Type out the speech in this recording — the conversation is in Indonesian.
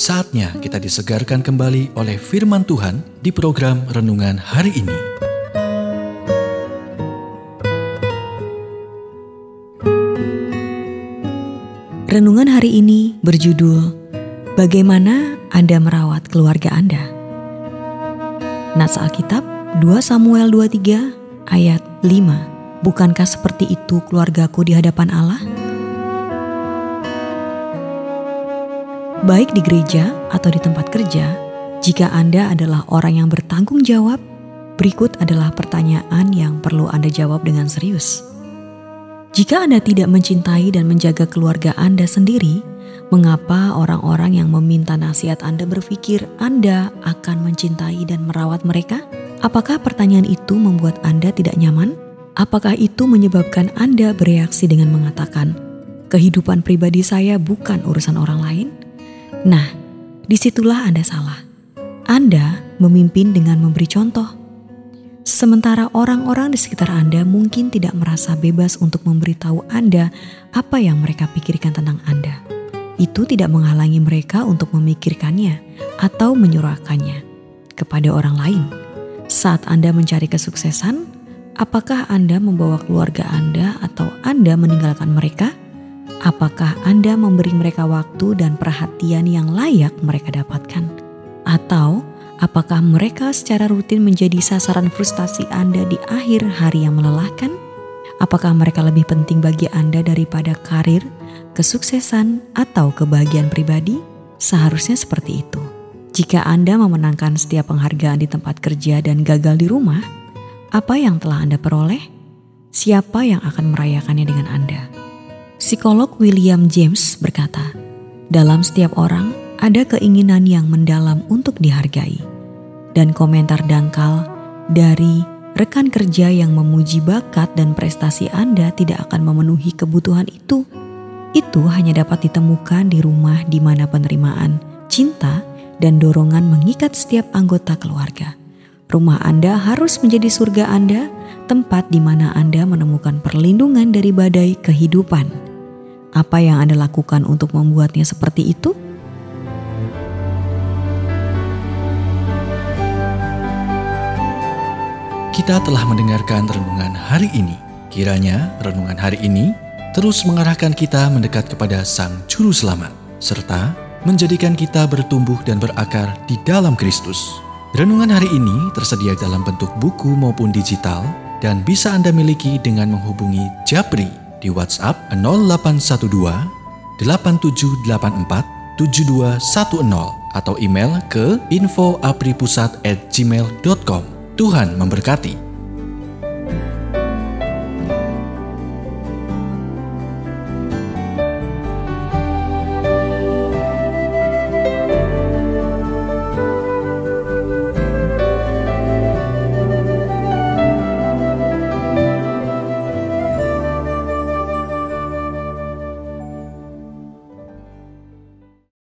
Saatnya kita disegarkan kembali oleh firman Tuhan di program renungan hari ini. Renungan hari ini berjudul Bagaimana Anda Merawat Keluarga Anda. Nats Alkitab 2 Samuel 23 ayat 5. Bukankah seperti itu keluargaku di hadapan Allah? Baik di gereja atau di tempat kerja, jika Anda adalah orang yang bertanggung jawab, berikut adalah pertanyaan yang perlu Anda jawab dengan serius. Jika Anda tidak mencintai dan menjaga keluarga Anda sendiri, mengapa orang-orang yang meminta nasihat Anda berpikir Anda akan mencintai dan merawat mereka? Apakah pertanyaan itu membuat Anda tidak nyaman? Apakah itu menyebabkan Anda bereaksi dengan mengatakan, "Kehidupan pribadi saya bukan urusan orang lain"? Nah, di situlah Anda salah. Anda memimpin dengan memberi contoh. Sementara orang-orang di sekitar Anda mungkin tidak merasa bebas untuk memberitahu Anda apa yang mereka pikirkan tentang Anda. Itu tidak menghalangi mereka untuk memikirkannya atau menyurahkannya kepada orang lain. Saat Anda mencari kesuksesan, apakah Anda membawa keluarga Anda atau Anda meninggalkan mereka? Apakah Anda memberi mereka waktu dan perhatian yang layak mereka dapatkan? Atau apakah mereka secara rutin menjadi sasaran frustasi Anda di akhir hari yang melelahkan? Apakah mereka lebih penting bagi Anda daripada karir, kesuksesan, atau kebahagiaan pribadi? Seharusnya seperti itu. Jika Anda memenangkan setiap penghargaan di tempat kerja dan gagal di rumah, apa yang telah Anda peroleh? Siapa yang akan merayakannya dengan Anda? Psikolog William James berkata, "Dalam setiap orang ada keinginan yang mendalam untuk dihargai." Dan komentar dangkal dari rekan kerja yang memuji bakat dan prestasi Anda tidak akan memenuhi kebutuhan itu. Itu hanya dapat ditemukan di rumah di mana penerimaan, cinta, dan dorongan mengikat setiap anggota keluarga. Rumah Anda harus menjadi surga Anda, tempat di mana Anda menemukan perlindungan dari badai kehidupan. Apa yang Anda lakukan untuk membuatnya seperti itu? Kita telah mendengarkan renungan hari ini. Kiranya renungan hari ini terus mengarahkan kita mendekat kepada Sang Juru Selamat, serta menjadikan kita bertumbuh dan berakar di dalam Kristus. Renungan hari ini tersedia dalam bentuk buku maupun digital dan bisa Anda miliki dengan menghubungi Japri di WhatsApp 0812 8784 7210 atau email ke infoapripusat@gmail.com. Tuhan memberkati.